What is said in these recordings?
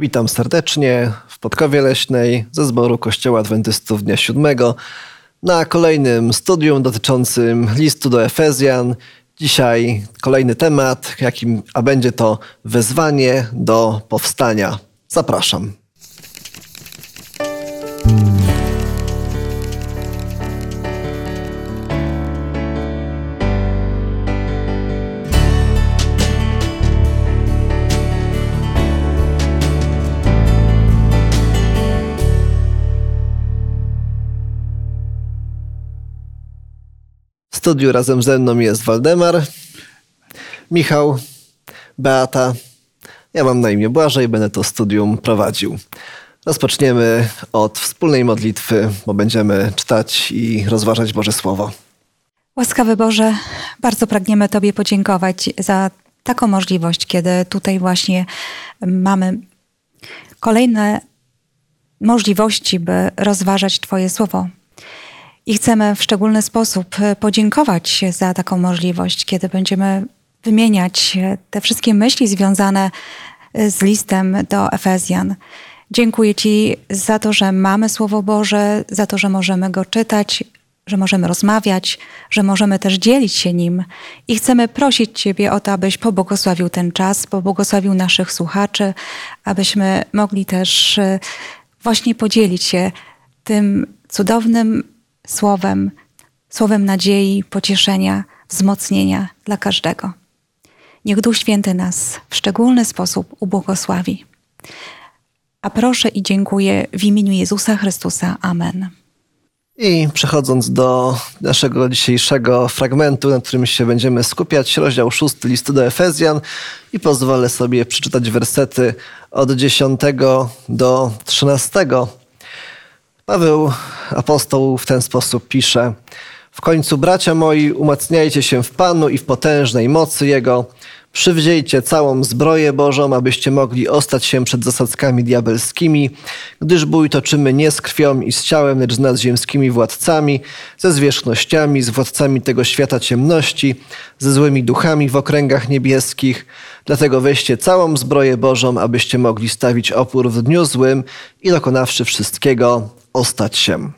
Witam serdecznie w Podkowie Leśnej ze zboru Kościoła Adwentystów Dnia Siódmego na kolejnym studium dotyczącym listu do Efezjan. Dzisiaj kolejny temat, jakim, a będzie to wezwanie do powstania. Zapraszam. Studiu razem ze mną jest Waldemar, Michał, Beata. Ja mam na imię Błażej, będę to studium prowadził. Rozpoczniemy od wspólnej modlitwy, bo będziemy czytać i rozważać Boże Słowo. Łaskawy Boże, bardzo pragniemy Tobie podziękować za taką możliwość, kiedy tutaj właśnie mamy kolejne możliwości, by rozważać Twoje Słowo. I chcemy w szczególny sposób podziękować za taką możliwość, kiedy będziemy wymieniać te wszystkie myśli związane z listem do Efezjan. Dziękuję Ci za to, że mamy Słowo Boże, za to, że możemy go czytać, że możemy rozmawiać, że możemy też dzielić się nim. I chcemy prosić Ciebie o to, abyś pobłogosławił ten czas, pobłogosławił naszych słuchaczy, abyśmy mogli też e, właśnie podzielić się tym cudownym słowem, słowem nadziei, pocieszenia, wzmocnienia dla każdego. Niech Duch Święty nas w szczególny sposób ubłogosławi. A proszę i dziękuję w imieniu Jezusa Chrystusa. Amen. I przechodząc do naszego dzisiejszego fragmentu, na którym się będziemy skupiać, rozdział 6 listu do Efezjan i pozwolę sobie przeczytać wersety od 10 do 13. Paweł apostoł w ten sposób pisze: W końcu, bracia moi, umacniajcie się w Panu i w potężnej mocy Jego. Przywdziejcie całą zbroję Bożą, abyście mogli ostać się przed zasadzkami diabelskimi, gdyż bój toczymy nie z krwią i z ciałem, lecz z nadziemskimi władcami, ze zwierzchnościami, z władcami tego świata ciemności, ze złymi duchami w okręgach niebieskich. Dlatego weźcie całą zbroję Bożą, abyście mogli stawić opór w dniu złym i dokonawszy wszystkiego, ostać się.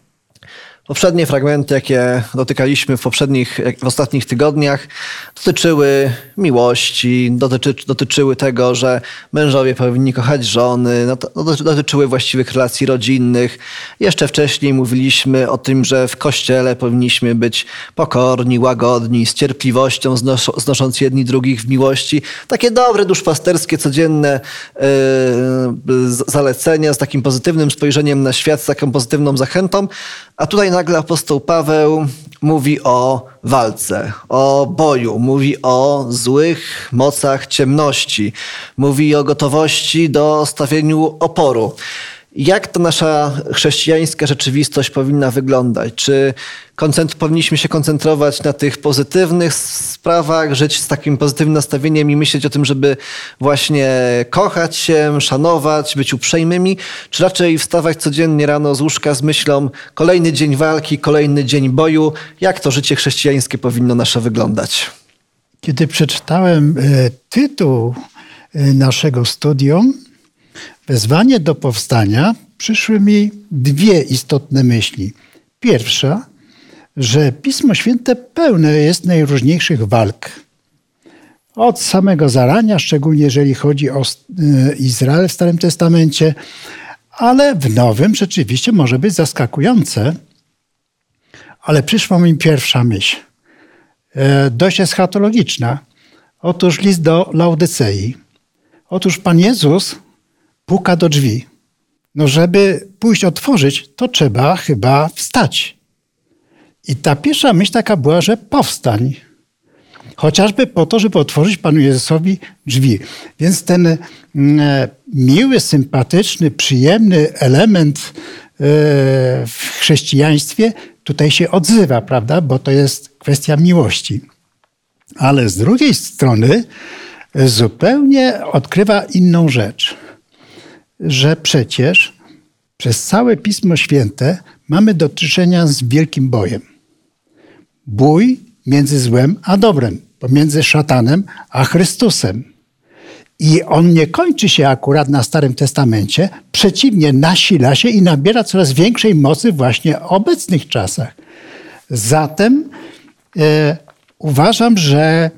Poprzednie fragmenty, jakie dotykaliśmy w poprzednich, w ostatnich tygodniach, dotyczyły miłości, dotyczy, dotyczyły tego, że mężowie powinni kochać żony, no dotyczyły właściwych relacji rodzinnych. Jeszcze wcześniej mówiliśmy o tym, że w kościele powinniśmy być pokorni, łagodni, z cierpliwością, znos, znosząc jedni drugich w miłości. Takie dobre, duszpasterskie, codzienne yy, zalecenia z takim pozytywnym spojrzeniem na świat, z taką pozytywną zachętą. A tutaj nagle apostoł Paweł mówi o walce, o boju, mówi o złych mocach ciemności, mówi o gotowości do stawieniu oporu. Jak ta nasza chrześcijańska rzeczywistość powinna wyglądać? Czy powinniśmy się koncentrować na tych pozytywnych sprawach, żyć z takim pozytywnym nastawieniem i myśleć o tym, żeby właśnie kochać się, szanować, być uprzejmymi? Czy raczej wstawać codziennie rano z łóżka z myślą kolejny dzień walki, kolejny dzień boju? Jak to życie chrześcijańskie powinno nasze wyglądać? Kiedy przeczytałem e, tytuł e, naszego studium, wezwanie do powstania, przyszły mi dwie istotne myśli. Pierwsza, że Pismo Święte pełne jest najróżniejszych walk. Od samego zarania, szczególnie jeżeli chodzi o e, Izrael w Starym Testamencie, ale w Nowym rzeczywiście może być zaskakujące. Ale przyszła mi pierwsza myśl, e, dość eschatologiczna. Otóż list do Laodycei. Otóż Pan Jezus puka do drzwi. No, żeby pójść otworzyć, to trzeba chyba wstać. I ta pierwsza myśl taka była, że powstań. Chociażby po to, żeby otworzyć Panu Jezusowi drzwi. Więc ten e, miły, sympatyczny, przyjemny element e, w chrześcijaństwie tutaj się odzywa, prawda? Bo to jest kwestia miłości. Ale z drugiej strony zupełnie odkrywa inną rzecz że przecież przez całe Pismo Święte mamy do czynienia z wielkim bojem. Bój między złem a dobrem, pomiędzy szatanem a Chrystusem. I on nie kończy się akurat na Starym Testamencie, przeciwnie, nasila się i nabiera coraz większej mocy właśnie w obecnych czasach. Zatem e, uważam, że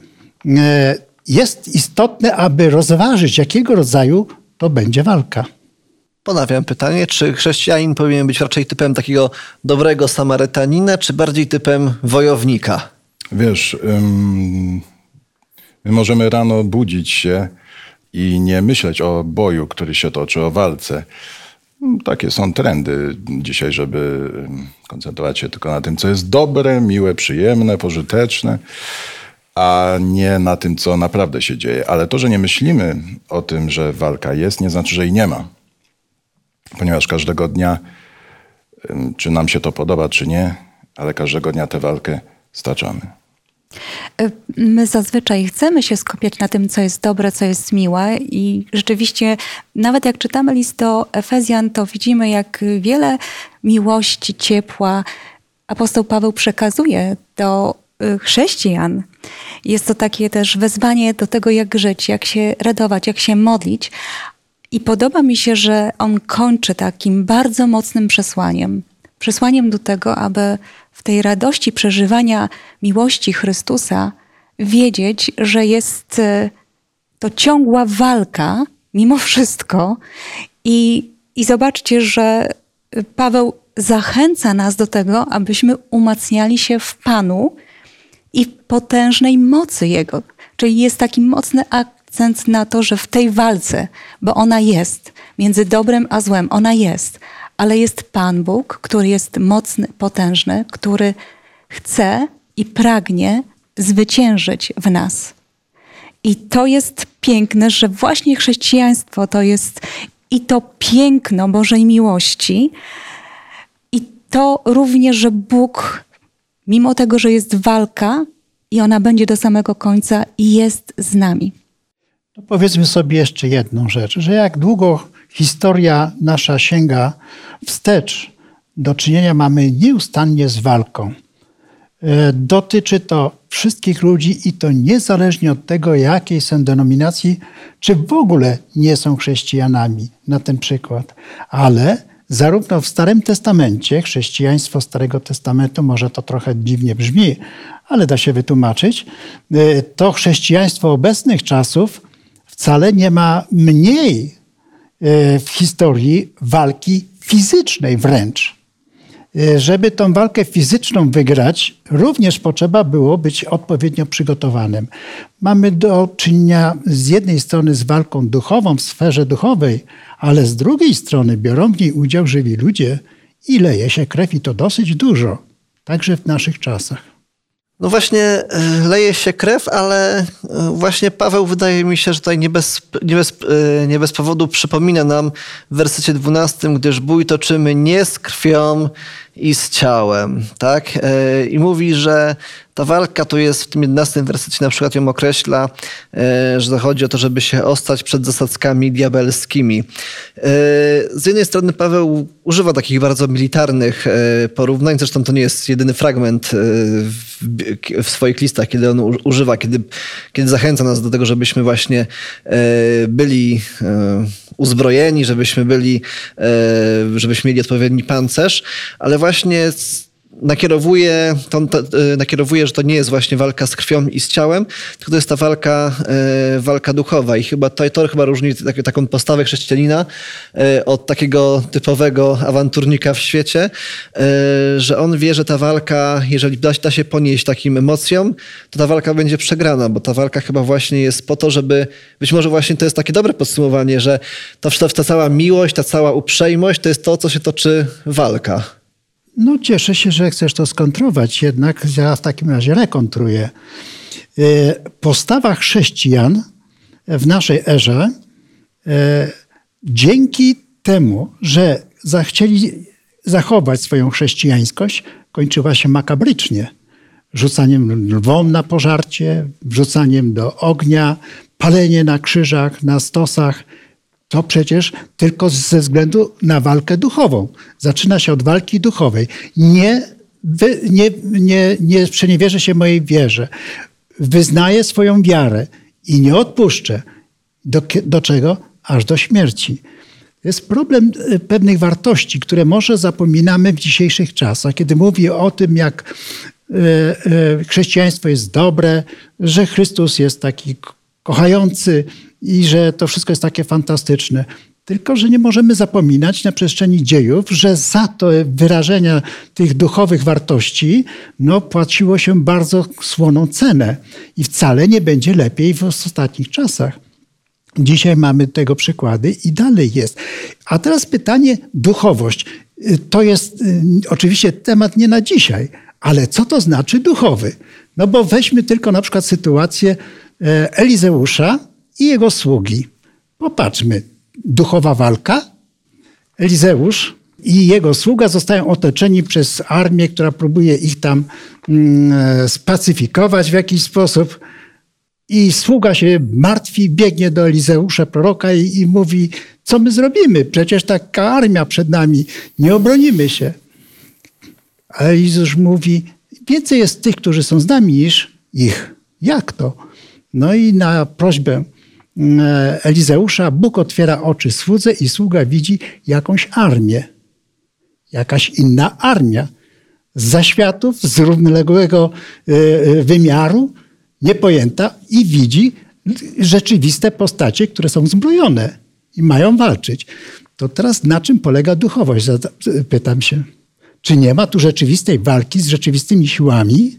e, jest istotne, aby rozważyć, jakiego rodzaju to będzie walka. Ponawiam pytanie, czy chrześcijanin powinien być raczej typem takiego dobrego Samarytanina, czy bardziej typem wojownika? Wiesz, my możemy rano budzić się i nie myśleć o boju, który się toczy, o walce. Takie są trendy dzisiaj, żeby koncentrować się tylko na tym, co jest dobre, miłe, przyjemne, pożyteczne, a nie na tym, co naprawdę się dzieje. Ale to, że nie myślimy o tym, że walka jest, nie znaczy, że jej nie ma. Ponieważ każdego dnia, czy nam się to podoba, czy nie, ale każdego dnia tę walkę staczamy. Y, my zazwyczaj chcemy się skupiać na tym, co jest dobre, co jest miłe, i rzeczywiście, nawet jak czytamy list do Efezjan, to widzimy, jak wiele miłości, ciepła apostoł Paweł przekazuje do chrześcijan. Jest to takie też wezwanie do tego, jak żyć, jak się radować, jak się modlić. I podoba mi się, że on kończy takim bardzo mocnym przesłaniem. Przesłaniem do tego, aby w tej radości przeżywania miłości Chrystusa wiedzieć, że jest e, to ciągła walka mimo wszystko. I, i zobaczcie, że Paweł zachęca nas do tego, abyśmy umacniali się w Panu i potężnej mocy Jego. Czyli jest taki mocny akcent na to, że w tej walce, bo ona jest, między dobrem a złem, ona jest, ale jest Pan Bóg, który jest mocny, potężny, który chce i pragnie zwyciężyć w nas. I to jest piękne, że właśnie chrześcijaństwo to jest i to piękno Bożej miłości, i to również, że Bóg, mimo tego, że jest walka i ona będzie do samego końca, jest z nami. No powiedzmy sobie jeszcze jedną rzecz, że jak długo historia nasza sięga wstecz, do czynienia mamy nieustannie z walką. E, dotyczy to wszystkich ludzi i to niezależnie od tego, jakiej są denominacji, czy w ogóle nie są chrześcijanami, na ten przykład. Ale zarówno w Starym Testamencie, chrześcijaństwo Starego Testamentu, może to trochę dziwnie brzmi, ale da się wytłumaczyć, e, to chrześcijaństwo obecnych czasów wcale nie ma mniej E, w historii walki fizycznej wręcz. E, żeby tą walkę fizyczną wygrać, również potrzeba było być odpowiednio przygotowanym. Mamy do czynienia z jednej strony z walką duchową w sferze duchowej, ale z drugiej strony biorą w niej udział żywi ludzie i leje się krew i to dosyć dużo, także w naszych czasach. No właśnie e, leje się krew, ale e, właśnie Paweł wydaje mi się, że tutaj nie bez, nie bez, nie bez powodu przypomina nam w wersecie 12, gdyż bój toczymy nie z krwią i z ciałem, tak? I mówi, że ta walka to jest w tym 11 wersecie na przykład ją określa, e, że chodzi o to, żeby się ostać przed zasadzkami diabelskimi. E, z jednej strony Paweł używa takich bardzo militarnych e, porównań, zresztą to nie jest jedyny fragment w swoich listach, kiedy on używa, kiedy, kiedy zachęca nas do tego, żebyśmy właśnie byli uzbrojeni, żebyśmy byli, żebyśmy mieli odpowiedni pancerz, ale właśnie nakierowuje, to, to, e, nakierowuje, że to nie jest właśnie walka z krwią i z ciałem, tylko to jest ta walka, e, walka duchowa. I chyba to, to chyba różni tak, taką postawę chrześcijanina e, od takiego typowego awanturnika w świecie, że on wie, że ta walka, jeżeli da, da się ponieść takim emocjom, to ta walka będzie przegrana, bo ta walka chyba właśnie jest po to, żeby, być może właśnie to jest takie dobre podsumowanie, że ta, ta cała miłość, ta cała uprzejmość to jest to, co się toczy walka. No cieszę się, że chcesz to skontrować, jednak ja w takim razie rekontruję. E, postawa chrześcijan w naszej erze e, dzięki temu, że zachcieli zachować swoją chrześcijańskość, kończyła się makabrycznie. Rzucaniem lwom na pożarcie, wrzucaniem do ognia, palenie na krzyżach, na stosach – to przecież tylko ze względu na walkę duchową. Zaczyna się od walki duchowej. Nie, wy, nie, nie, nie przeniewierzę się mojej wierze. Wyznaję swoją wiarę i nie odpuszczę. Do, do czego? Aż do śmierci. To jest problem e, pewnych wartości, które może zapominamy w dzisiejszych czasach, kiedy mówi o tym, jak e, e, chrześcijaństwo jest dobre, że Chrystus jest taki kochający i że to wszystko jest takie fantastyczne. Tylko, że nie możemy zapominać na przestrzeni dziejów, że za to wyrażenia tych duchowych wartości no, płaciło się bardzo słoną cenę i wcale nie będzie lepiej w ostatnich czasach. Dzisiaj mamy tego przykłady i dalej jest. A teraz pytanie duchowość. To jest y, oczywiście temat nie na dzisiaj, ale co to znaczy duchowy? No bo weźmy tylko na przykład sytuację e, Elizeusza i jego sługi. Popatrzmy, duchowa walka. Elizeusz i jego sługa zostają otoczeni przez armię, która próbuje ich tam mm, e, spacyfikować w jakiś sposób. I sługa się martwi, biegnie do Elizeusza, proroka i, i mówi, co my zrobimy? Przecież taka armia przed nami, nie obronimy się. A Elizeusz mówi, więcej jest tych, którzy są z nami niż ich. Jak to? No i na prośbę Elizeusza Bóg otwiera oczy słudze i sługa widzi jakąś armię. Jakaś inna armia. Z zaświatów, z równoległego e, e, wymiaru, niepojęta i widzi rzeczywiste postacie, które są zbrojone i mają walczyć. To teraz na czym polega duchowość? Pytam się. Czy nie ma tu rzeczywistej walki z rzeczywistymi siłami?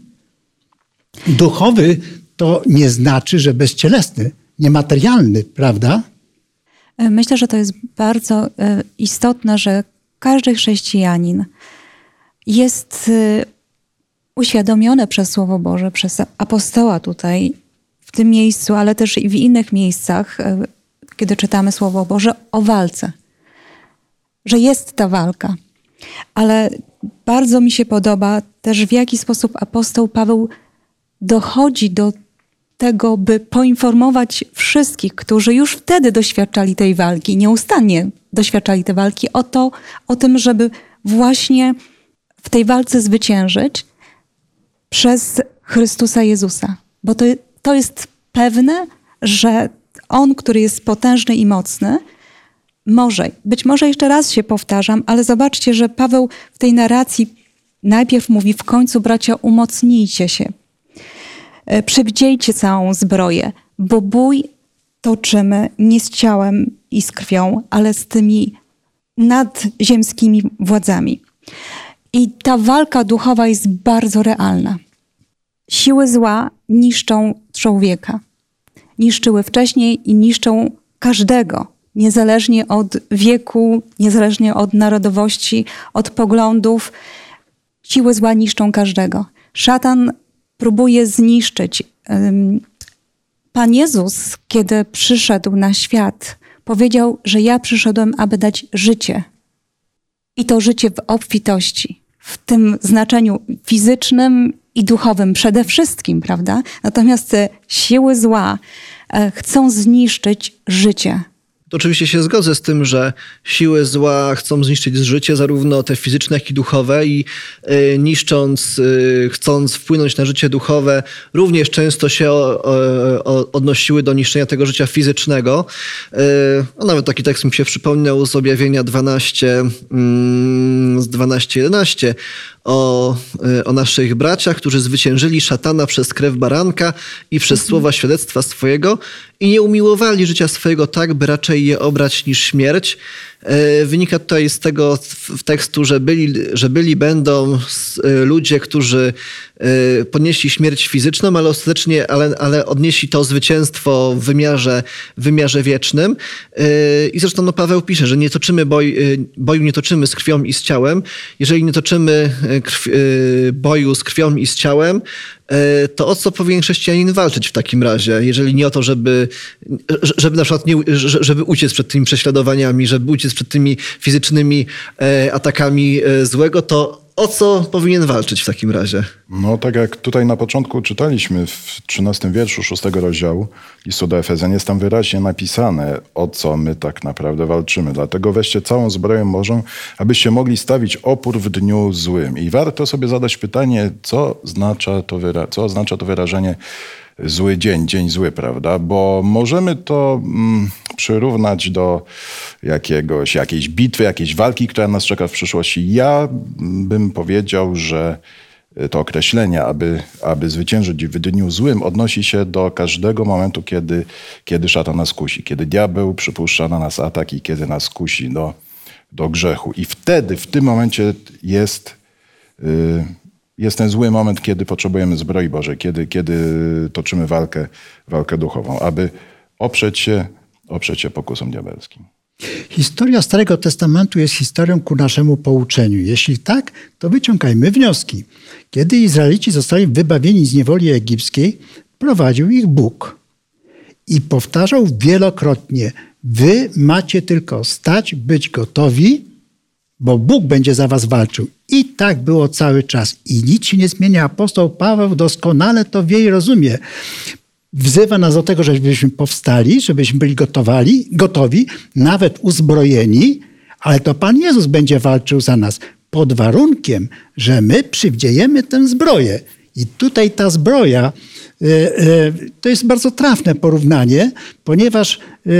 Duchowy to nie znaczy, że bezcielesny, niematerialny, prawda? Myślę, że to jest bardzo e, istotne, że każdy chrześcijanin jest e, uświadomione przez Słowo Boże, przez apostoła tutaj, w tym miejscu, ale też i w innych miejscach, e, kiedy czytamy Słowo Boże, o walce. Że jest ta walka. Ale bardzo mi się podoba też, w jaki sposób apostoł Paweł dochodzi do tego, by poinformować wszystkich, którzy już wtedy doświadczali tej walki, nieustannie doświadczali tej walki, o, to, o tym, żeby właśnie w tej walce zwyciężyć przez Chrystusa Jezusa. Bo to, to jest pewne, że On, który jest potężny i mocny, może, być może jeszcze raz się powtarzam, ale zobaczcie, że Paweł w tej narracji najpierw mówi: W końcu, bracia, umocnijcie się, e, przywdziejcie całą zbroję, bo bój toczymy nie z ciałem i z krwią, ale z tymi nadziemskimi władzami. I ta walka duchowa jest bardzo realna. Siły zła niszczą człowieka. Niszczyły wcześniej i niszczą każdego, niezależnie od wieku, niezależnie od narodowości, od poglądów. Siły zła niszczą każdego. Szatan próbuje zniszczyć. Pan Jezus, kiedy przyszedł na świat, powiedział, że ja przyszedłem, aby dać życie. I to życie w obfitości, w tym znaczeniu fizycznym i duchowym przede wszystkim, prawda? Natomiast te siły zła e, chcą zniszczyć życie. Oczywiście się zgodzę z tym, że siły zła chcą zniszczyć życie, zarówno te fizyczne, jak i duchowe, i y, niszcząc, y, chcąc wpłynąć na życie duchowe, również często się o, o, odnosiły do niszczenia tego życia fizycznego. Y, nawet taki tekst mi się przypomniał z objawienia 12, mm, z 12-11 o, o naszych braciach, którzy zwyciężyli szatana przez krew baranka i przez mhm. słowa świadectwa swojego i nie umiłowali życia swojego tak, by raczej je obrać niż śmierć. E, wynika tutaj z tego tekstu, że byli, że byli będą e, ludzie, którzy e, ponieśli śmierć fizyczną, ale ostatecznie, ale, ale odnieśli to zwycięstwo w wymiarze, w wymiarze wiecznym. I zresztą no, Paweł pisze, że nie toczymy boj, boju nie toczymy z krwią i z ciałem. Jeżeli nie toczymy krw, boju z krwią i z ciałem, to o co powinien chrześcijanin walczyć w takim razie? Jeżeli nie o to, żeby, żeby na przykład nie, żeby uciec przed tymi prześladowaniami, żeby uciec przed tymi fizycznymi e, atakami e, złego, to o co powinien walczyć w takim razie? No tak jak tutaj na początku czytaliśmy w 13 wierszu 6 rozdziału listu do Efezjan, jest tam wyraźnie napisane, o co my tak naprawdę walczymy. Dlatego weźcie całą zbroję Bożą, abyście mogli stawić opór w dniu złym. I warto sobie zadać pytanie, co oznacza to, wyra- co oznacza to wyrażenie zły dzień, dzień zły, prawda? Bo możemy to mm, przyrównać do jakiegoś, jakiejś bitwy, jakiejś walki, która nas czeka w przyszłości. Ja bym powiedział, że to określenie, aby, aby zwyciężyć w dniu złym, odnosi się do każdego momentu, kiedy, kiedy szatan nas kusi, kiedy diabeł przypuszcza na nas atak i kiedy nas kusi do, do grzechu. I wtedy, w tym momencie jest, y, jest ten zły moment, kiedy potrzebujemy zbroi Bożej, kiedy, kiedy toczymy walkę, walkę duchową, aby oprzeć się, oprzeć się pokusom diabelskim. Historia Starego Testamentu jest historią ku naszemu pouczeniu. Jeśli tak, to wyciągajmy wnioski. Kiedy Izraelici zostali wybawieni z niewoli egipskiej, prowadził ich Bóg. I powtarzał wielokrotnie: Wy macie tylko stać, być gotowi, bo Bóg będzie za was walczył. I tak było cały czas. I nic się nie zmienia. Apostoł Paweł doskonale to wie i rozumie wzywa nas do tego, żebyśmy powstali, żebyśmy byli gotowali, gotowi, nawet uzbrojeni, ale to Pan Jezus będzie walczył za nas pod warunkiem, że my przywdziejemy tę zbroję. I tutaj ta zbroja e, e, to jest bardzo trafne porównanie, ponieważ e,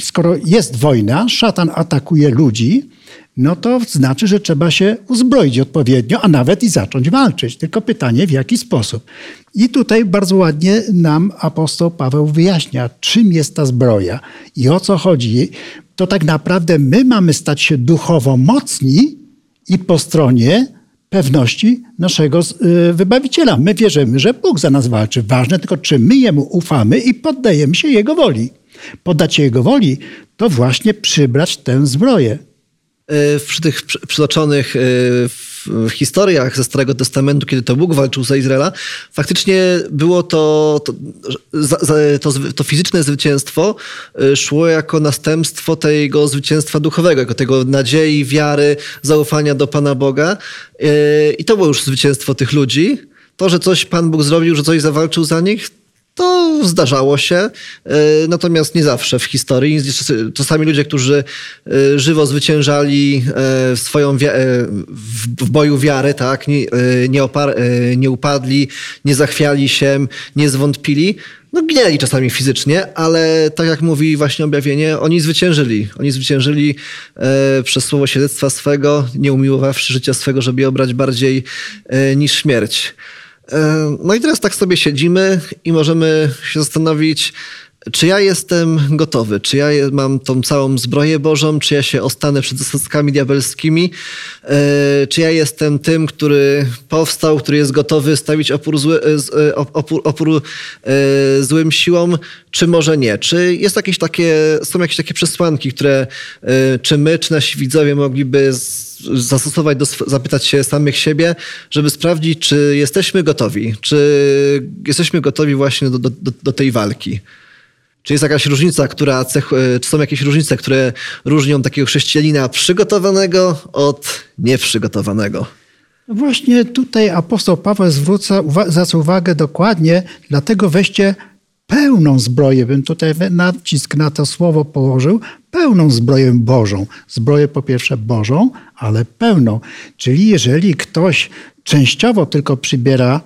skoro jest wojna, szatan atakuje ludzi, no to znaczy, że trzeba się uzbroić odpowiednio, a nawet i zacząć walczyć. Tylko pytanie, w jaki sposób. I tutaj bardzo ładnie nam apostoł Paweł wyjaśnia, czym jest ta zbroja i o co chodzi. To tak naprawdę my mamy stać się duchowo mocni i po stronie pewności naszego y, wybawiciela. My wierzymy, że Bóg za nas walczy. Ważne tylko, czy my Jemu ufamy i poddajemy się Jego woli. Poddać się Jego woli to właśnie przybrać tę zbroję. E, przy tych przytoczonych e, historiach ze Starego Testamentu, kiedy to Bóg walczył za Izraela, faktycznie było to, to, to, to fizyczne zwycięstwo e, szło jako następstwo tego zwycięstwa duchowego, jako tego nadziei, wiary, zaufania do Pana Boga. I to było już zwycięstwo tych ludzi. To, że coś Pan Bóg zrobił, że coś zawalczył za nich, to zdarzało się, e, natomiast nie zawsze w historii. Czasami ludzie, którzy e, żywo zwyciężali e, swoją w boju wiary, tak, nie, nie, nie upadli, nie zachwiali się, nie zwątpili, no ginęli czasami fizycznie, ale tak jak mówi właśnie objawienie, oni zwyciężyli. Oni zwyciężyli e, przez słowo świadectwa swego, nie umiłowawszy życia swego, żeby je obrać bardziej e, niż śmierć. E, no i teraz tak sobie siedzimy i możemy się zastanowić, czy ja jestem gotowy, czy ja mam tą całą zbroję Bożą, czy ja się ostanę przed zasadzkami diabelskimi, e, czy ja jestem tym, który powstał, który jest gotowy stawić opór, zły, e, opór, opór złym siłom, czy może nie? Czy jest jakieś takie, są jakieś takie przesłanki, które czy my, czy nasi widzowie mogliby zastosować, do, zapytać się samych siebie, żeby sprawdzić, czy jesteśmy gotowi, czy jesteśmy gotowi właśnie do, do, do tej walki. Czy jest jakaś różnica, która cech, e, czy są jakieś różnice, które różnią takiego chrześcijanina przygotowanego od nieprzygotowanego? Właśnie tutaj apostoł Paweł zwróca zwraca uwagę dokładnie, dlatego weźcie pełną zbroję, bym tutaj nacisk na to słowo położył, pełną zbroję Bożą. Zbroję po pierwsze Bożą, ale pełną. Czyli jeżeli ktoś częściowo tylko przybiera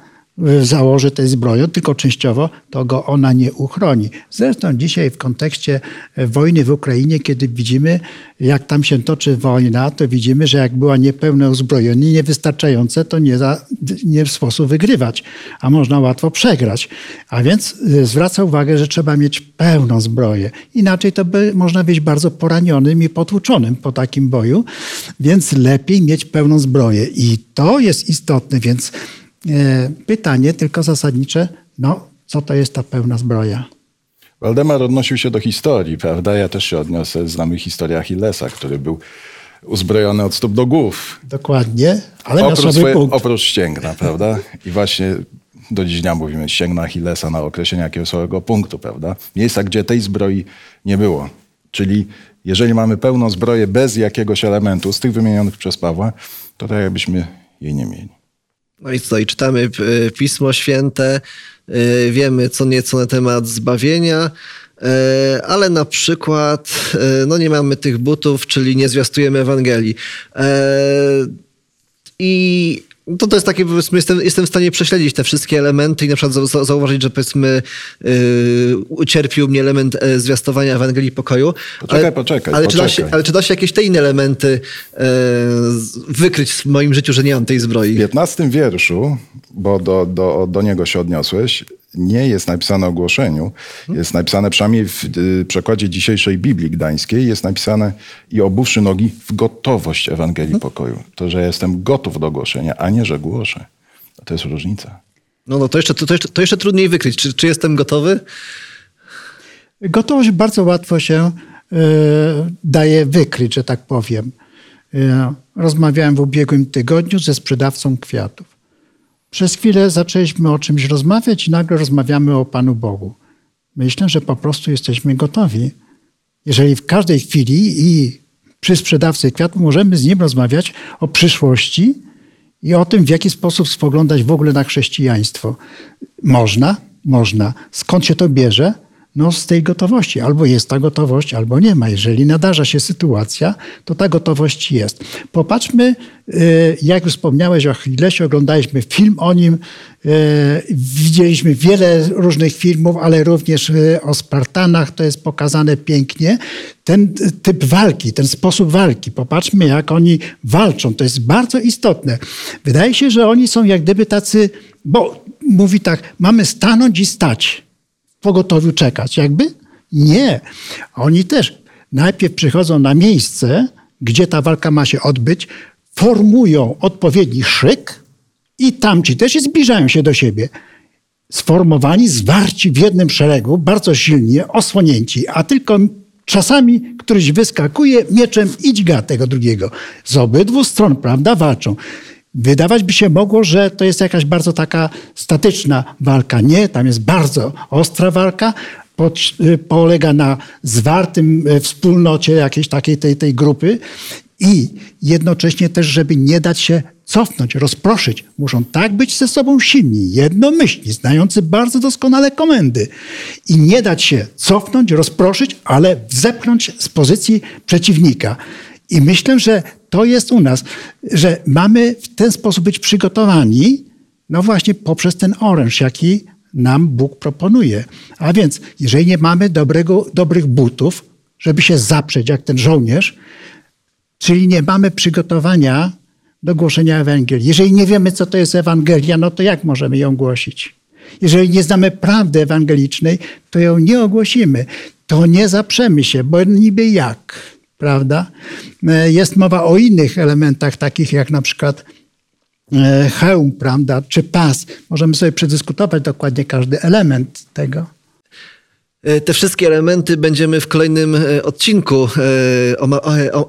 założy tej zbroję, tylko częściowo, to go ona nie uchroni. Zresztą dzisiaj w kontekście wojny w Ukrainie, kiedy widzimy, jak tam się toczy wojna, to widzimy, że jak była niepełne uzbrojenie, niewystarczające, to nie, za, nie w sposób wygrywać, a można łatwo przegrać. A więc y, zwraca uwagę, że trzeba mieć pełną zbroję. Inaczej to by, można być bardzo poranionym i potłuczonym po takim boju, więc lepiej mieć pełną zbroję. I to jest istotne, więc E, pytanie tylko zasadnicze, no co to jest ta pełna zbroja? Waldemar odnosił się do historii, prawda? Ja też się odniosę. Znamy historię Achillesa, który był uzbrojony od stóp do głów. Dokładnie, ale oprócz, miał swoje, punkt. oprócz ścięgna, prawda? I właśnie do dziś dnia mówimy ścięgna Achillesa na określenie jakiegoś swojego punktu, prawda? Miejsca, gdzie tej zbroi nie było. Czyli jeżeli mamy pełną zbroję bez jakiegoś elementu z tych wymienionych przez Pawła, to tak jakbyśmy jej nie mieli. No i co, i czytamy e, Pismo Święte, e, wiemy co nieco na temat zbawienia, e, ale na przykład no nie mamy tych butów, czyli nie zwiastujemy Ewangelii. I to, to jest takie, powiedzmy, jestem, jestem w stanie prześledzić te wszystkie elementy i na przykład zauważyć, że powiedzmy yy, ucierpił mnie element e, zwiastowania Ewangelii Pokoju. Poczekaj, ale, poczekaj, ale, poczekaj. Czy da się, ale czy da się jakieś te inne elementy yy, wykryć w moim życiu, że nie mam tej zbroi? W 15 wierszu, bo do, do, do niego się odniosłeś, nie jest napisane o ogłoszeniu. Jest napisane przynajmniej w y, przekładzie dzisiejszej Biblii Gdańskiej, jest napisane i obuwszy nogi w gotowość Ewangelii Pokoju. To, że jestem gotów do głoszenia, a nie, że głoszę. To jest różnica. No, no to, jeszcze, to, jeszcze, to jeszcze trudniej wykryć. Czy, czy jestem gotowy? Gotowość bardzo łatwo się y, daje wykryć, że tak powiem. Y, rozmawiałem w ubiegłym tygodniu ze sprzedawcą kwiatów. Przez chwilę zaczęliśmy o czymś rozmawiać i nagle rozmawiamy o Panu Bogu. Myślę, że po prostu jesteśmy gotowi. Jeżeli w każdej chwili i przy sprzedawcy kwiatów możemy z nim rozmawiać o przyszłości i o tym, w jaki sposób spoglądać w ogóle na chrześcijaństwo. Można, można. Skąd się to bierze? No z tej gotowości. Albo jest ta gotowość, albo nie ma. Jeżeli nadarza się sytuacja, to ta gotowość jest. Popatrzmy, y, jak już wspomniałeś o Achillesie, oglądaliśmy film o nim, y, widzieliśmy wiele różnych filmów, ale również y, o Spartanach, to jest pokazane pięknie. Ten typ walki, ten sposób walki, popatrzmy jak oni walczą, to jest bardzo istotne. Wydaje się, że oni są jak gdyby tacy, bo mówi tak, mamy stanąć i stać pogotowiu czekać. Jakby nie. Oni też najpierw przychodzą na miejsce, gdzie ta walka ma się odbyć, formują odpowiedni szyk i tamci też i zbliżają się do siebie. Sformowani, zwarci w jednym szeregu, bardzo silnie, osłonięci, a tylko czasami któryś wyskakuje mieczem i dźga tego drugiego. Z obydwu stron, prawda, walczą. Wydawać by się mogło, że to jest jakaś bardzo taka statyczna walka. Nie, tam jest bardzo ostra walka. Y, polega na zwartym y, wspólnocie jakiejś takiej tej, tej grupy i jednocześnie też, żeby nie dać się cofnąć, rozproszyć. Muszą tak być ze sobą silni, jednomyślni, znający bardzo doskonale komendy i nie dać się cofnąć, rozproszyć, ale zepchnąć z pozycji przeciwnika. I myślę, że to jest u nas, że mamy w ten sposób być przygotowani, no właśnie poprzez ten oręż, jaki nam Bóg proponuje. A więc, jeżeli nie mamy dobrego, dobrych butów, żeby się zaprzeć jak ten żołnierz, czyli nie mamy przygotowania do głoszenia Ewangelii. Jeżeli nie wiemy, co to jest Ewangelia, no to jak możemy ją głosić? Jeżeli nie znamy prawdy ewangelicznej, to ją nie ogłosimy. To nie zaprzemy się, bo niby jak? Prawda? E, jest mowa o innych elementach, takich jak na przykład e, hełm, prawda, czy pas. Możemy sobie przedyskutować dokładnie każdy element tego. E, te wszystkie elementy będziemy w kolejnym odcinku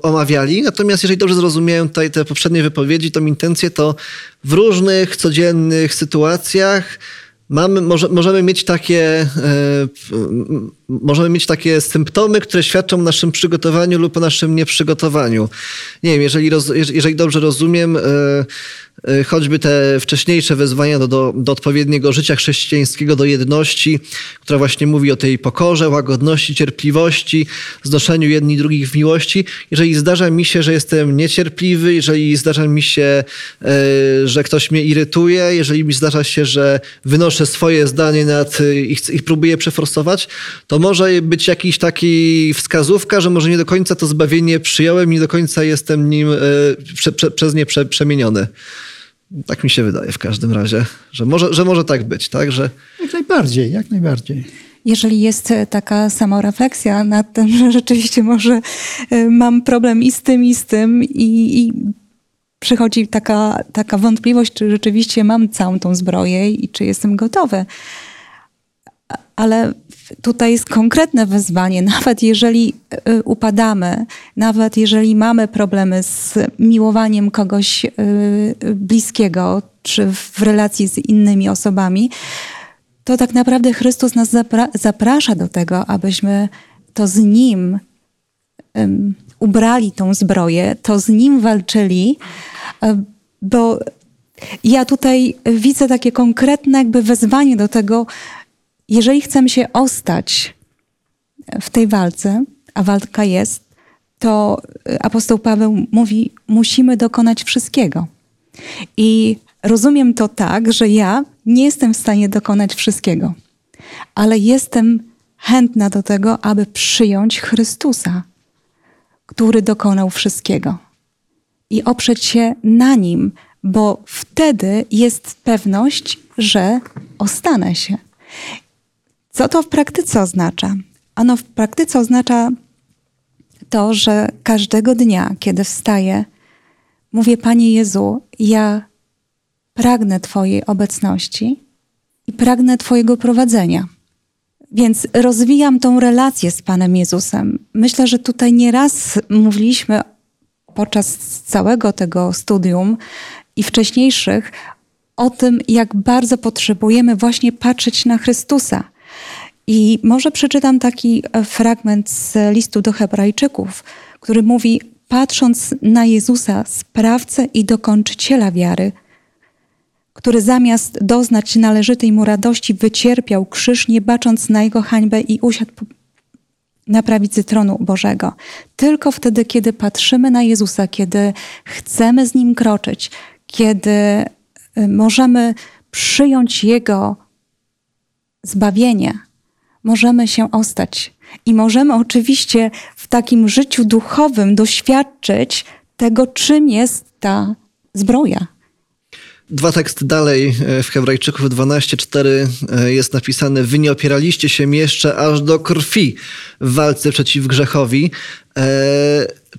omawiali. Natomiast jeżeli dobrze zrozumiałem tutaj te poprzednie wypowiedzi, tą intencję, to w różnych codziennych sytuacjach mamy, może, możemy mieć takie e, możemy mieć takie symptomy, które świadczą o naszym przygotowaniu lub o naszym nieprzygotowaniu. Nie wiem, jeżeli, roz, jeżeli dobrze rozumiem, e, e, choćby te wcześniejsze wezwania do, do, do, odpowiedniego życia chrześcijańskiego, do jedności, która właśnie mówi o tej pokorze, łagodności, cierpliwości, znoszeniu jedni drugich w miłości. Jeżeli zdarza mi się, że jestem niecierpliwy, jeżeli zdarza mi się, że ktoś mnie irytuje, jeżeli mi zdarza się, że wynoszę swoje zdanie nad i, i próbuję przeforsować, to może być jakiś taki wskazówka, że może nie do końca to zbawienie przyjąłem, nie do końca jestem nim e, prze, prze, przez nie prze, przemieniony. Tak mi się wydaje w każdym razie, że może, że może tak być, tak? Że... Jak najbardziej, jak najbardziej. Jeżeli jest taka samorefleksja nad tym, że rzeczywiście może e, mam problem i z tym, i z tym, i, i przychodzi taka, taka wątpliwość, czy rzeczywiście mam całą tą zbroję i czy jestem gotowy. Ale tutaj jest konkretne wezwanie, nawet jeżeli y, upadamy, nawet jeżeli mamy problemy z miłowaniem kogoś y, bliskiego, czy w relacji z innymi osobami, to tak naprawdę Chrystus nas zapra zaprasza do tego, abyśmy to z Nim ubrali tą zbroję, to z Nim walczyli, bo ja tutaj widzę takie konkretne jakby wezwanie do tego, jeżeli chcemy się ostać w tej walce, a walka jest, to apostoł Paweł mówi, musimy dokonać wszystkiego. I rozumiem to tak, że ja nie jestem w stanie dokonać wszystkiego, ale jestem chętna do tego, aby przyjąć Chrystusa, który dokonał wszystkiego i oprzeć się na nim, bo wtedy jest pewność, że ostanę się. Co to w praktyce oznacza? Ano w praktyce oznacza to, że każdego dnia, kiedy wstaję, mówię: Panie Jezu, ja pragnę Twojej obecności i pragnę Twojego prowadzenia. Więc rozwijam tą relację z Panem Jezusem. Myślę, że tutaj nieraz mówiliśmy podczas całego tego studium i wcześniejszych o tym, jak bardzo potrzebujemy właśnie patrzeć na Chrystusa. I może przeczytam taki fragment z listu do Hebrajczyków, który mówi: Patrząc na Jezusa, sprawcę i dokończyciela wiary, który zamiast doznać należytej mu radości, wycierpiał krzyż, nie bacząc na jego hańbę i usiadł na prawicy tronu Bożego. Tylko wtedy, kiedy patrzymy na Jezusa, kiedy chcemy z Nim kroczyć, kiedy y, możemy przyjąć Jego zbawienie, możemy się ostać. I możemy oczywiście w takim życiu duchowym doświadczyć tego, czym jest ta zbroja. Dwa teksty dalej e, w Hebrajczyków 12:4 e, jest napisane: Wy nie opieraliście się jeszcze aż do krwi w walce przeciw grzechowi.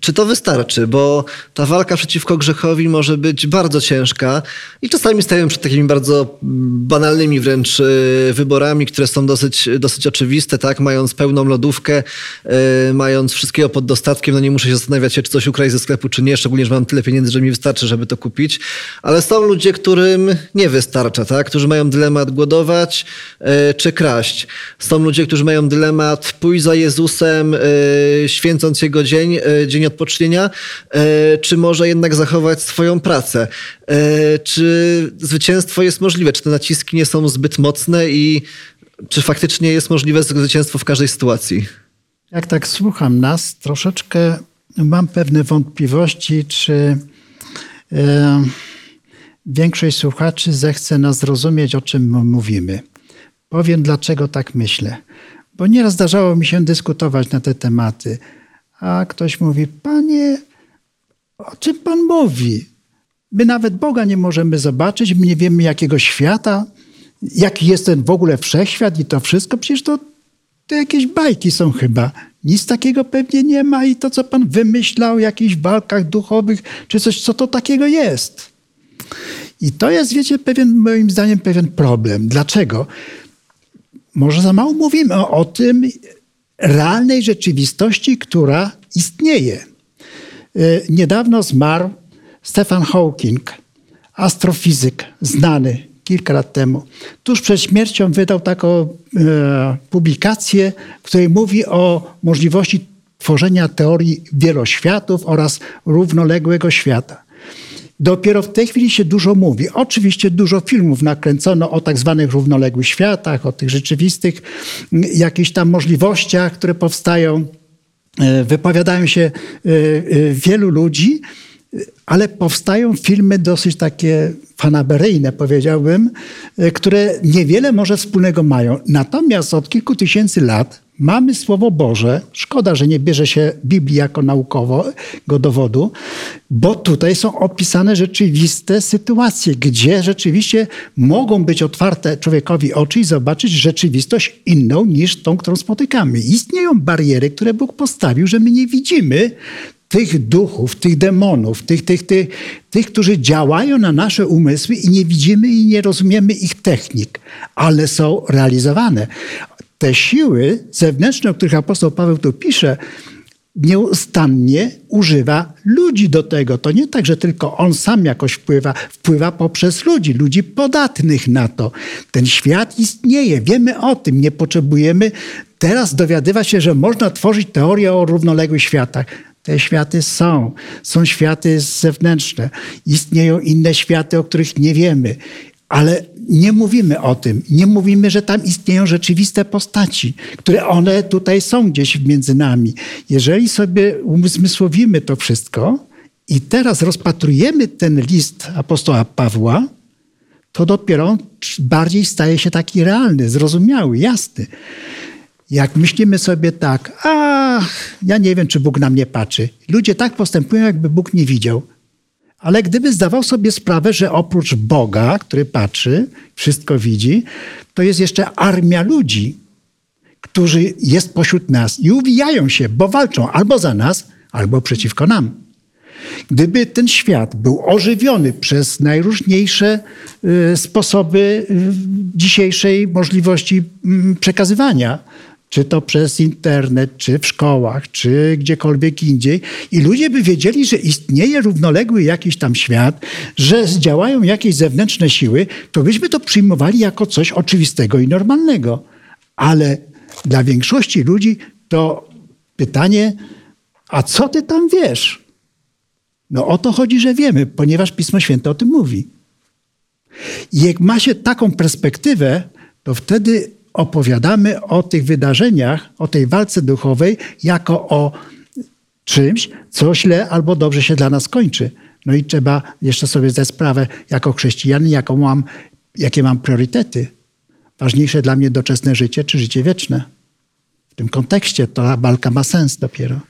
Czy to wystarczy? Bo ta walka przeciwko grzechowi może być bardzo ciężka i czasami stajemy przed takimi bardzo banalnymi wręcz e, wyborami, które są dosyć, dosyć oczywiste, tak? Mając pełną lodówkę, e, mając wszystkiego pod dostatkiem, no nie muszę się zastanawiać się, czy coś ukraść ze sklepu, czy nie, szczególnie, że mam tyle pieniędzy, że mi wystarczy, żeby to kupić. Ale są ludzie, którym nie wystarcza, tak? Którzy mają dylemat głodować czy kraść. Są ludzie, którzy mają dylemat pójść za Jezusem, święcąc Jego dzień, dzień dzień odpocznienia, e, czy może jednak zachować swoją pracę? E, czy zwycięstwo jest możliwe? Czy te naciski nie są zbyt mocne i czy faktycznie jest możliwe zwycięstwo w każdej sytuacji? Jak tak słucham nas, troszeczkę mam pewne wątpliwości, czy e, większość słuchaczy zechce nas zrozumieć, o czym mówimy. Powiem, dlaczego tak myślę. Bo nieraz zdarzało mi się dyskutować na te tematy a ktoś mówi, panie, o czym pan mówi? My nawet Boga nie możemy zobaczyć, my nie wiemy jakiego świata, jaki jest ten w ogóle wszechświat i to wszystko. Przecież to, to jakieś bajki są chyba. Nic takiego pewnie nie ma i to, co pan wymyślał o jakichś walkach duchowych, czy coś, co to takiego jest. I to jest, wiecie, pewien, moim zdaniem, pewien problem. Dlaczego? Może za mało mówimy o, o tym, realnej rzeczywistości, która istnieje. Y, niedawno zmarł Stephen Hawking, astrofizyk znany kilka lat temu. Tuż przed śmiercią wydał taką e, publikację, w której mówi o możliwości tworzenia teorii wieloświatów oraz równoległego świata. Dopiero w tej chwili się dużo mówi. Oczywiście dużo filmów nakręcono o tak zwanych równoległych światach, o tych rzeczywistych jakichś tam możliwościach, które powstają. E, wypowiadają się e, e, wielu ludzi, ale powstają filmy dosyć takie fanaberyjne, powiedziałbym, które niewiele może wspólnego mają. Natomiast od kilku tysięcy lat Mamy Słowo Boże. Szkoda, że nie bierze się Biblii jako naukowego dowodu, bo tutaj są opisane rzeczywiste sytuacje, gdzie rzeczywiście mogą być otwarte człowiekowi oczy i zobaczyć rzeczywistość inną niż tą, którą spotykamy. Istnieją bariery, które Bóg postawił, że my nie widzimy tych duchów, tych demonów, tych, tych, tych, tych, którzy działają na nasze umysły i nie widzimy i nie rozumiemy ich technik, ale są realizowane te siły zewnętrzne, o których apostoł Paweł tu pisze, nieustannie używa ludzi do tego. To nie tak, że tylko on sam jakoś wpływa, wpływa poprzez ludzi, ludzi podatnych na to. Ten świat istnieje, wiemy o tym, nie potrzebujemy teraz dowiadywać się, że można tworzyć teorię o równoległych światach. Te światy są. Są światy zewnętrzne. Istnieją inne światy, o których nie wiemy. Ale nie mówimy o tym. Nie mówimy, że tam istnieją rzeczywiste postaci, które one tutaj są gdzieś między nami. Jeżeli sobie uzmysłowimy to wszystko i teraz rozpatrujemy ten list apostoła Pawła, to dopiero bardziej staje się taki realny, zrozumiały, jasny. Jak myślimy sobie tak, a ja nie wiem, czy Bóg na mnie patrzy. Ludzie tak postępują, jakby Bóg nie widział. Ale gdyby zdawał sobie sprawę, że oprócz Boga, który patrzy, wszystko widzi, to jest jeszcze armia ludzi, którzy jest pośród nas i uwijają się, bo walczą albo za nas, albo przeciwko nam. Gdyby ten świat był ożywiony przez najróżniejsze y, sposoby y, dzisiejszej możliwości mm, przekazywania, czy to przez internet, czy w szkołach, czy gdziekolwiek indziej, i ludzie by wiedzieli, że istnieje równoległy jakiś tam świat, że działają jakieś zewnętrzne siły, to byśmy to przyjmowali jako coś oczywistego i normalnego. Ale dla większości ludzi to pytanie, a co ty tam wiesz? No o to chodzi, że wiemy, ponieważ Pismo Święte o tym mówi. I jak ma się taką perspektywę, to wtedy opowiadamy o tych wydarzeniach, o tej walce duchowej, jako o czymś, co źle albo dobrze się dla nas kończy. No i trzeba jeszcze sobie zdać sprawę, jako chrześcijanin, jaką mam, jakie mam priorytety. Ważniejsze dla mnie doczesne życie czy życie wieczne. W tym kontekście ta walka ma sens dopiero.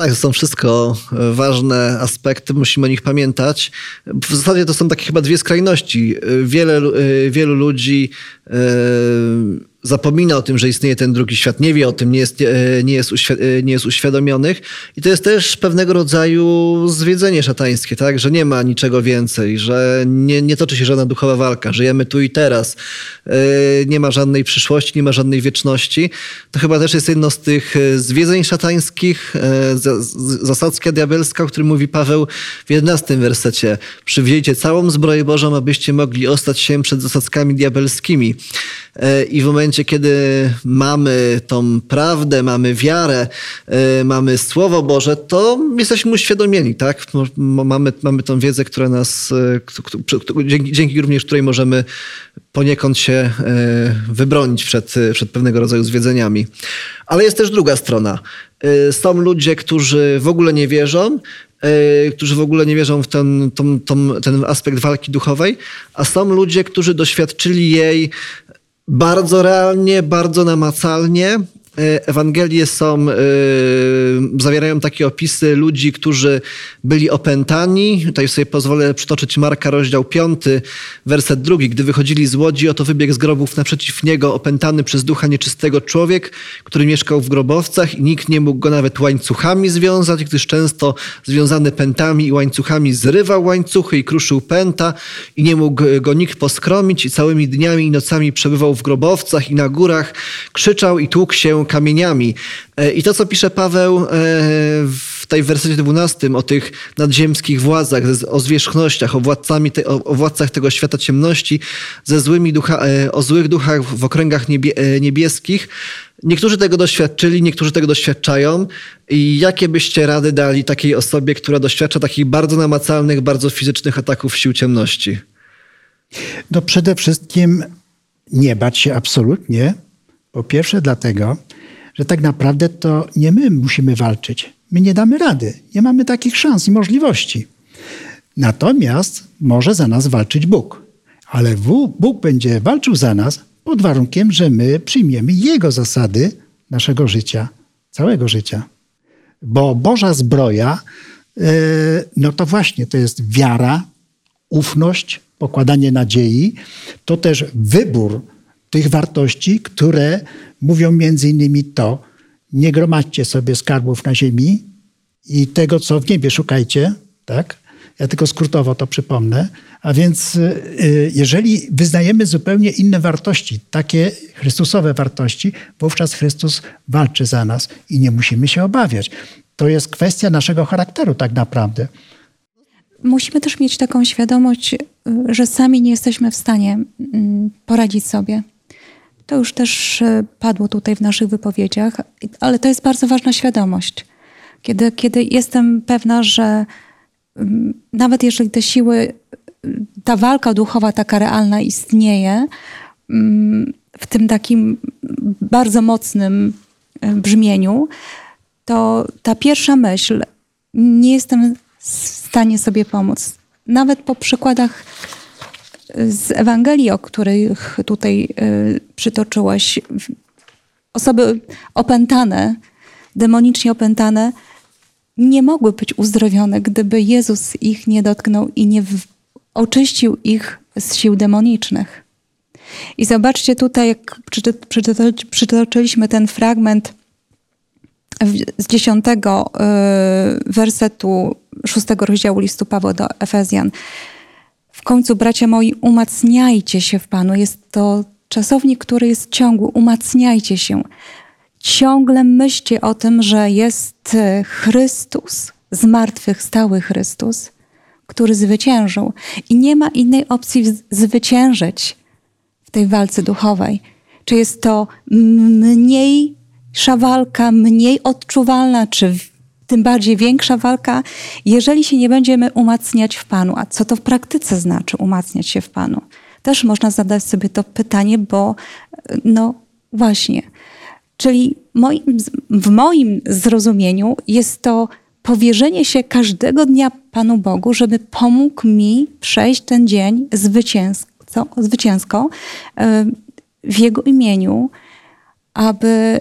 Tak, to są wszystko e, ważne aspekty, musimy o nich pamiętać. W zasadzie to są takie chyba dwie skrajności. E, wiele, e, wielu ludzi zapomina o tym, że istnieje ten drugi świat, nie wie o tym, nie jest, nie jest, nie jest uświadomionych. I to jest też pewnego rodzaju zwiedzenie szatańskie, tak? że nie ma niczego więcej, że nie, nie toczy się żadna duchowa walka, żyjemy tu i teraz, nie ma żadnej przyszłości, nie ma żadnej wieczności. To chyba też jest jedno z tych zwiedzeń szatańskich, zasadzka diabelska, o którym mówi Paweł w 11 wersecie. Przywdziejcie całą zbroję Bożą, abyście mogli ostać się przed zasadzkami diabelskimi. I w momencie, kiedy mamy tą prawdę, mamy wiarę, e, mamy Słowo Boże, to jesteśmy uświadomieni, tak? Mamy, mamy tą wiedzę, która nas, e, dzięki, dzięki również której możemy poniekąd się e, wybronić przed, przed pewnego rodzaju zwiedzeniami. Ale jest też druga strona. Są ludzie, którzy w ogóle nie wierzą, którzy w ogóle nie wierzą w ten, tą, tą, ten aspekt walki duchowej, a są ludzie, którzy doświadczyli jej bardzo realnie, bardzo namacalnie Ewangelie są, e, zawierają takie opisy ludzi, którzy byli opętani. Tutaj sobie pozwolę przytoczyć Marka, rozdział 5, werset drugi. Gdy wychodzili z łodzi, oto wybiegł z grobów naprzeciw niego opętany przez ducha nieczystego człowiek, który mieszkał w grobowcach i nikt nie mógł go nawet łańcuchami związać, gdyż często związany pętami i łańcuchami zrywał łańcuchy i kruszył pęta i nie mógł go nikt poskromić i całymi dniami i nocami przebywał w grobowcach i na górach, krzyczał i tłukł się kamieniami. E, I to, co pisze Paweł e, w tej wersji 12 o tych nadziemskich władzach, o zwierzchnościach, o, władcami o, władcach tego świata ciemności, ze złymi ducha, e, o złych duchach w okręgach niebie, niebieskich, Niektórzy tego doświadczyli, niektórzy tego doświadczają. I jakie byście rady dali takiej osobie, która doświadcza takich bardzo namacalnych, bardzo fizycznych ataków sił ciemności? No przede wszystkim nie bać się absolutnie. Po pierwsze dlatego, że tak naprawdę to nie my musimy walczyć. My nie damy rady. Nie mamy takich szans i możliwości. Natomiast może za nas walczyć Bóg. Ale Bóg będzie walczył za nas pod warunkiem, że my przyjmiemy Jego zasady naszego życia, całego życia. Bo Boża zbroja, e, no to właśnie to jest wiara, ufność, pokładanie nadziei, to też wybór tych wartości, które mówią między innymi to, nie gromadźcie sobie skarbów na ziemi i tego, co w niebie szukajcie, tak? Ja tylko skrótowo to przypomnę. A więc y, jeżeli wyznajemy zupełnie inne wartości, takie Chrystusowe wartości, wówczas Chrystus walczy za nas i nie musimy się obawiać. To jest kwestia naszego charakteru tak naprawdę. Musimy też mieć taką świadomość, y, że sami nie jesteśmy w stanie mm, poradzić sobie. To już też e, padło tutaj w naszych wypowiedziach, ale to jest bardzo ważna świadomość. Kiedy, kiedy jestem pewna, że mm, nawet jeżeli te siły, ta walka duchowa taka realna istnieje, mm, w tym takim bardzo mocnym e, brzmieniu, to ta pierwsza myśl, nie jestem w stanie sobie pomóc. Nawet po przykładach z Ewangelii, o których tutaj y, przytoczyłeś, osoby opętane, demonicznie opętane, nie mogły być uzdrowione, gdyby Jezus ich nie dotknął i nie oczyścił ich z sił demonicznych. I zobaczcie tutaj, jak przytoczyliśmy ten fragment z dziesiątego y, wersetu szóstego rozdziału listu Pawła do Efezjan. W końcu, bracia moi, umacniajcie się w Panu. Jest to czasownik, który jest ciągły. Umacniajcie się. Ciągle myślcie o tym, że jest Chrystus, zmartwychwstały Chrystus, który zwyciężył. I nie ma innej opcji zwyciężyć w tej walce duchowej. Czy jest to mniejsza walka, mniej odczuwalna, czy tym bardziej większa walka, jeżeli się nie będziemy umacniać w Panu. A co to w praktyce znaczy umacniać się w Panu? Też można zadać sobie to pytanie, bo no właśnie. Czyli moim, w moim zrozumieniu jest to powierzenie się każdego dnia Panu Bogu, żeby pomógł mi przejść ten dzień zwycięsko, zwycięsko e, w Jego imieniu, aby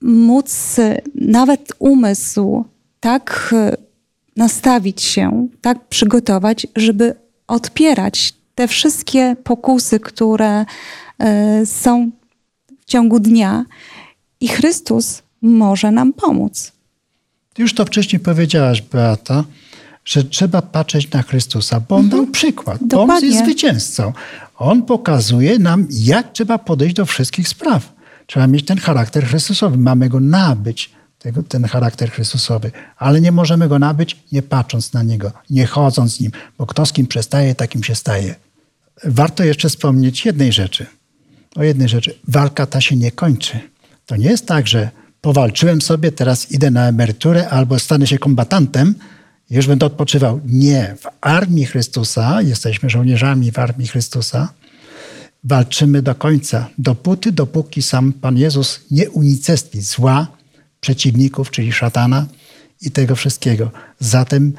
móc nawet umysł tak e, nastawić się, tak przygotować, żeby odpierać te wszystkie pokusy, które e, są w ciągu dnia i Chrystus może nam pomóc. Ty już to wcześniej powiedziałaś, Beata, że trzeba patrzeć na Chrystusa, bo On mhm. dał przykład, Dokładnie. bo On jest zwycięzcą. On pokazuje nam, jak trzeba podejść do wszystkich spraw. Trzeba mieć ten charakter Chrystusowy. Mamy go nabyć, ten charakter Chrystusowy, ale nie możemy go nabyć nie patrząc na Niego, nie chodząc z Nim, bo kto z kim przestaje, takim się staje. Warto jeszcze wspomnieć jednej rzeczy. O jednej rzeczy. Walka ta się nie kończy. To nie jest tak, że powalczyłem sobie, teraz idę na emeryturę albo stanę się kombatantem już będę odpoczywał. Nie. W armii Chrystusa, jesteśmy żołnierzami w armii Chrystusa, walczymy do końca. Dopóty, dopóki sam Pan Jezus nie unicestwi zła, przeciwników, czyli szatana i tego wszystkiego. Zatem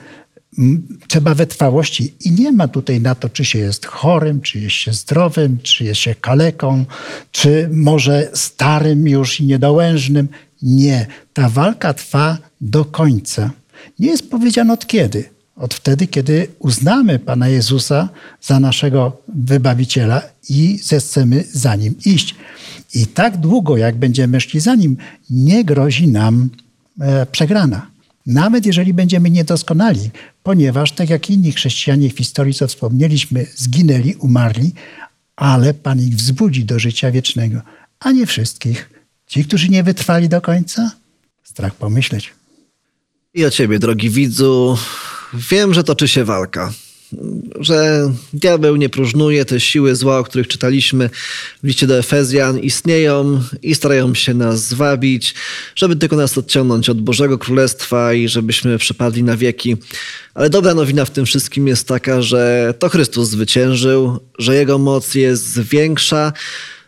trzeba wytrwałości i nie ma tutaj na to, czy się jest chorym, czy jest się zdrowym, czy jest się kaleką, czy może starym już i niedołężnym. Nie. Ta walka trwa do końca. Nie jest powiedziane od kiedy. Od wtedy, kiedy uznamy Pana Jezusa za naszego wybawiciela i zechcemy za nim iść. I tak długo, jak będziemy szli za nim, nie grozi nam e, przegrana. Nawet jeżeli będziemy niedoskonali, ponieważ, tak jak inni chrześcijanie w historii, co wspomnieliśmy, zginęli, umarli, ale Pan ich wzbudzi do życia wiecznego, a nie wszystkich. Ci, którzy nie wytrwali do końca, strach pomyśleć. I o ciebie, drogi widzu, wiem, że toczy się walka że diabeł nie próżnuje, te siły zła, o których czytaliśmy w liście do Efezjan, istnieją i starają się nas zwabić, żeby tylko nas odciągnąć od Bożego Królestwa i żebyśmy przepadli na wieki. Ale dobra nowina w tym wszystkim jest taka, że to Chrystus zwyciężył, że Jego moc jest większa,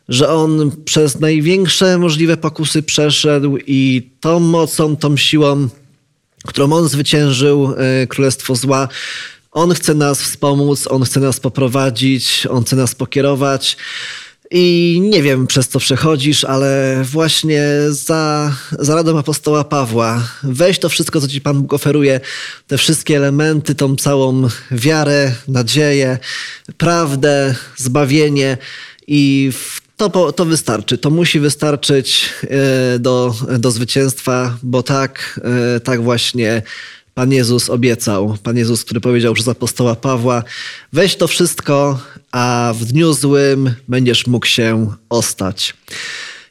że On przez największe możliwe pokusy przeszedł i tą mocą, tą siłą, którą On zwyciężył e, Królestwo Zła, on chce nas wspomóc, on chce nas poprowadzić, on chce nas pokierować. I nie wiem, przez co przechodzisz, ale właśnie za, za radą apostoła Pawła, weź to wszystko, co ci Pan Bóg oferuje, te wszystkie elementy, tą całą wiarę, nadzieję, prawdę, zbawienie i to, to wystarczy. To musi wystarczyć e, do, do zwycięstwa, bo tak, e, tak właśnie Pan Jezus obiecał, Pan Jezus, który powiedział przez apostoła Pawła, weź to wszystko, a w dniu złym będziesz mógł się ostać.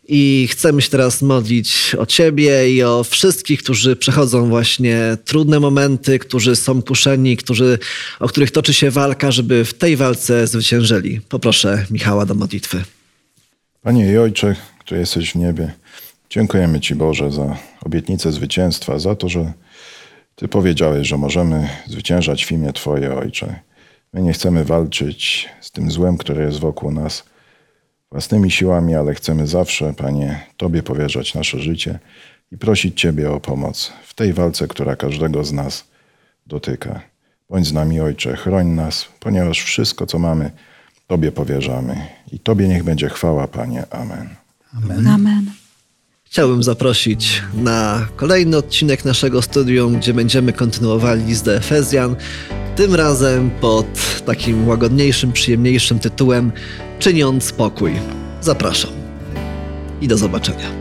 I chcemy się teraz modlić o Ciebie i o wszystkich, którzy przechodzą właśnie trudne momenty, którzy są kuszeni, którzy, o których toczy się walka, żeby w tej walce zwyciężyli. Poproszę Michała do modlitwy. Panie i Ojcze, który jesteś w niebie, dziękujemy Ci Boże za obietnicę zwycięstwa, za to, że ty powiedziałeś, że możemy zwyciężać w imię Twoje, Ojcze. My nie chcemy walczyć z tym złem, które jest wokół nas własnymi siłami, ale chcemy zawsze, Panie, Tobie powierzać nasze życie i prosić Ciebie o pomoc w tej walce, która każdego z nas dotyka. Bądź z nami, Ojcze, chroń nas, ponieważ wszystko, co mamy, Tobie powierzamy i Tobie niech będzie chwała, Panie. Amen. Amen. Chciałbym zaprosić na kolejny odcinek naszego studium, gdzie będziemy kontynuowali list do Efezjan. Tym razem pod takim łagodniejszym, przyjemniejszym tytułem Czyniąc pokój. Zapraszam i do zobaczenia.